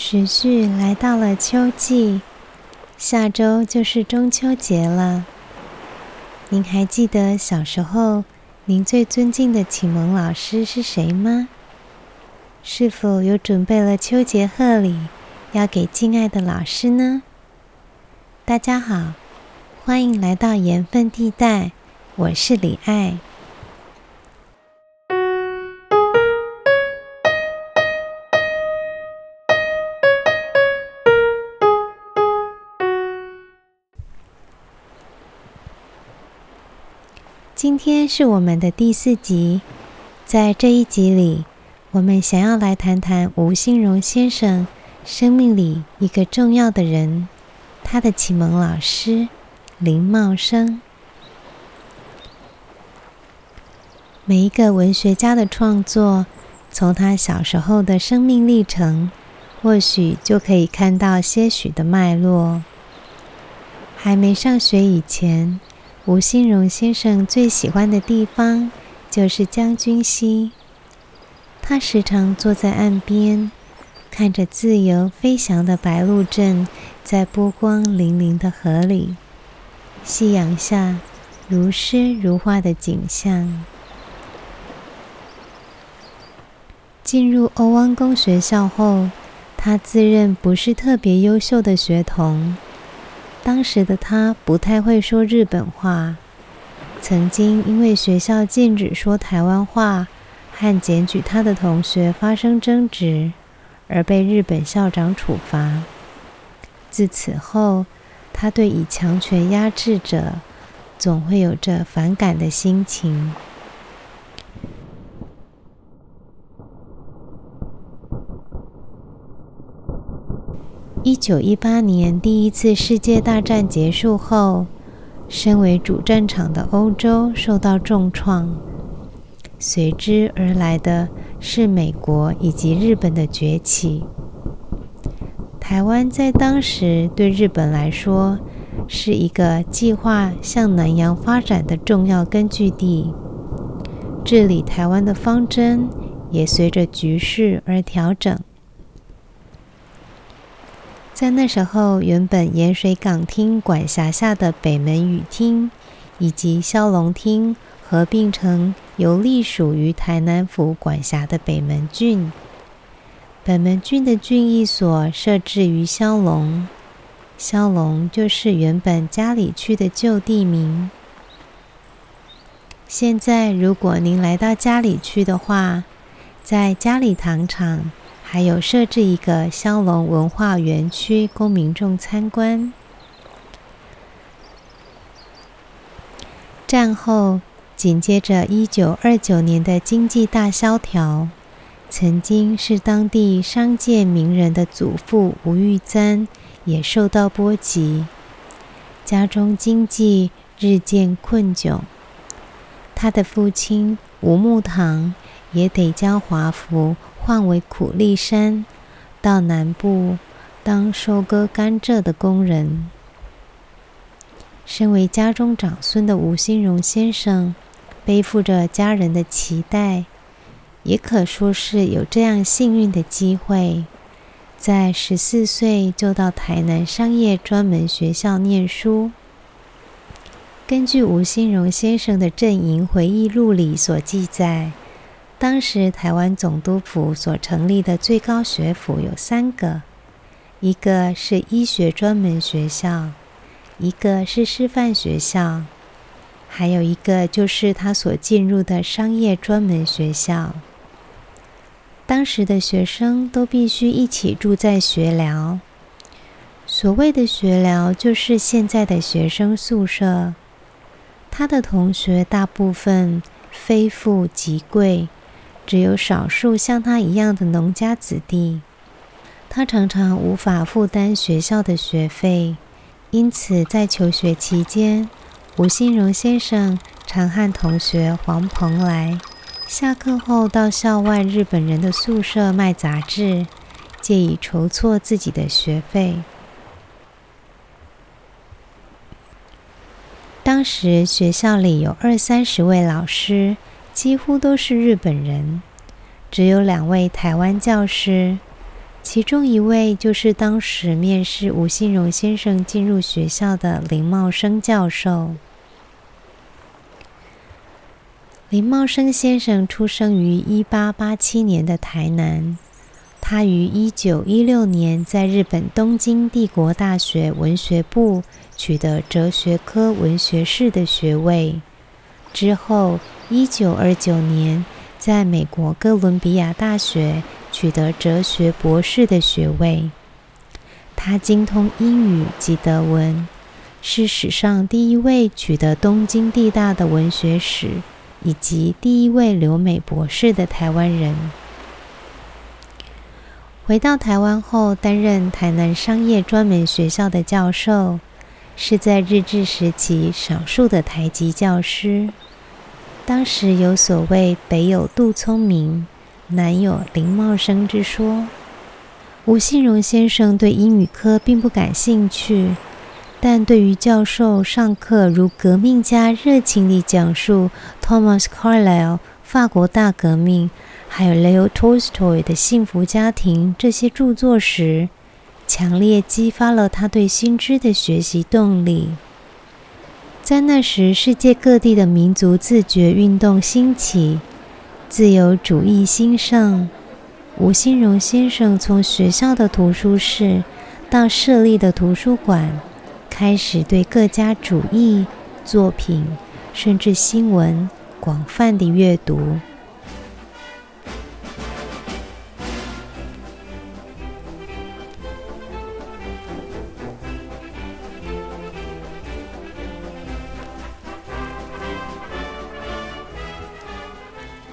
时序来到了秋季，下周就是中秋节了。您还记得小时候您最尊敬的启蒙老师是谁吗？是否有准备了秋节贺礼要给敬爱的老师呢？大家好，欢迎来到盐分地带，我是李爱。今天是我们的第四集，在这一集里，我们想要来谈谈吴新荣先生生命里一个重要的人，他的启蒙老师林茂生。每一个文学家的创作，从他小时候的生命历程，或许就可以看到些许的脉络。还没上学以前，吴新荣先生最喜欢的地方就是将军溪。他时常坐在岸边，看着自由飞翔的白鹭鸩在波光粼粼的河里，夕阳下如诗如画的景象。进入欧汪公学校后，他自认不是特别优秀的学童。当时的他不太会说日本话，曾经因为学校禁止说台湾话和检举他的同学发生争执，而被日本校长处罚。自此后，他对以强权压制者总会有着反感的心情。一九一八年第一次世界大战结束后，身为主战场的欧洲受到重创，随之而来的是美国以及日本的崛起。台湾在当时对日本来说是一个计划向南洋发展的重要根据地，治理台湾的方针也随着局势而调整。在那时候，原本盐水港厅管辖下的北门语厅以及萧龙厅合并成由隶属于台南府管辖的北门郡。北门郡的郡役所设置于萧龙，萧龙就是原本佳里区的旧地名。现在，如果您来到佳里区的话，在佳里糖厂。还有设置一个萧龙文化园区供民众参观。战后紧接着一九二九年的经济大萧条，曾经是当地商界名人的祖父吴玉簪也受到波及，家中经济日渐困窘，他的父亲吴木堂也得将华服。换为苦力山，到南部当收割甘蔗的工人。身为家中长孙的吴新荣先生，背负着家人的期待，也可说是有这样幸运的机会，在十四岁就到台南商业专门学校念书。根据吴新荣先生的阵营回忆录里所记载。当时台湾总督府所成立的最高学府有三个，一个是医学专门学校，一个是师范学校，还有一个就是他所进入的商业专门学校。当时的学生都必须一起住在学寮，所谓的学寮就是现在的学生宿舍。他的同学大部分非富即贵。只有少数像他一样的农家子弟，他常常无法负担学校的学费，因此在求学期间，吴新荣先生常和同学黄鹏来，下课后到校外日本人的宿舍卖杂志，借以筹措自己的学费。当时学校里有二三十位老师。几乎都是日本人，只有两位台湾教师，其中一位就是当时面试吴新荣先生进入学校的林茂生教授。林茂生先生出生于一八八七年的台南，他于一九一六年在日本东京帝国大学文学部取得哲学科文学士的学位，之后一九二九年在美国哥伦比亚大学。取得哲学博士的学位，他精通英语及德文，是史上第一位取得东京帝大的文学史以及第一位留美博士的台湾人。回到台湾后，担任台南商业专门学校的教授，是在日治时期少数的台籍教师。当时有所谓“北有杜聪明”。南有林茂生之说。吴信荣先生对英语科并不感兴趣，但对于教授上课如革命家热情地讲述 Thomas Carlyle 法国大革命，还有 Leo Tolstoy 的幸福家庭这些著作时，强烈激发了他对新知的学习动力。在那时，世界各地的民族自觉运动兴起。自由主义兴盛，吴新荣先生从学校的图书室到设立的图书馆，开始对各家主义作品，甚至新闻广泛的阅读。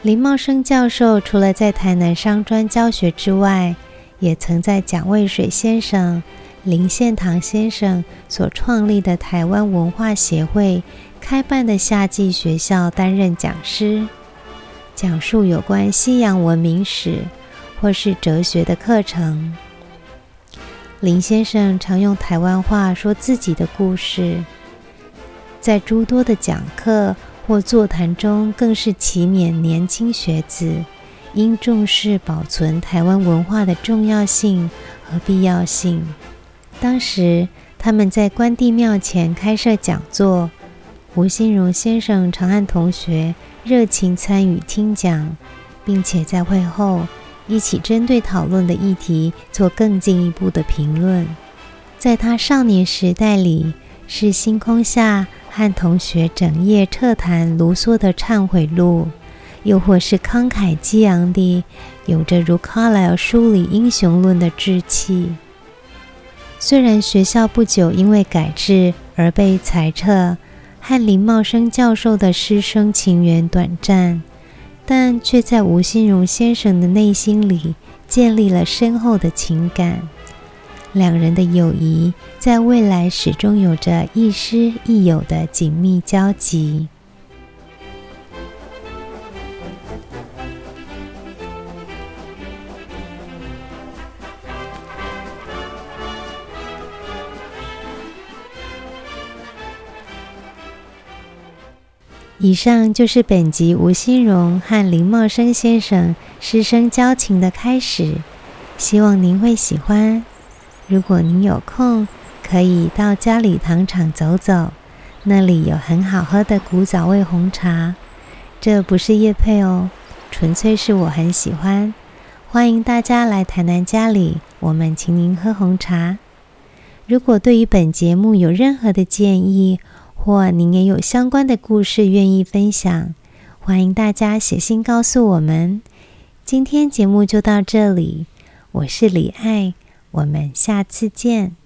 林茂生教授除了在台南商专教学之外，也曾在蒋渭水先生、林献堂先生所创立的台湾文化协会开办的夏季学校担任讲师，讲述有关西洋文明史或是哲学的课程。林先生常用台湾话说自己的故事，在诸多的讲课。或座谈中，更是期勉年轻学子应重视保存台湾文化的重要性和必要性。当时他们在关帝庙前开设讲座，吴新荣先生常和同学热情参与听讲，并且在会后一起针对讨论的议题做更进一步的评论。在他少年时代里，是星空下。和同学整夜彻谈卢梭的忏悔录，又或是慷慨激昂地有着如卡莱尔书里英雄论的志气。虽然学校不久因为改制而被裁撤，和林茂生教授的师生情缘短暂，但却在吴新荣先生的内心里建立了深厚的情感。两人的友谊在未来始终有着亦师亦友的紧密交集。以上就是本集吴新荣和林茂生先生师生交情的开始，希望您会喜欢。如果您有空，可以到家里糖厂走走，那里有很好喝的古早味红茶。这不是叶配哦，纯粹是我很喜欢。欢迎大家来台南家里，我们请您喝红茶。如果对于本节目有任何的建议，或您也有相关的故事愿意分享，欢迎大家写信告诉我们。今天节目就到这里，我是李爱。我们下次见。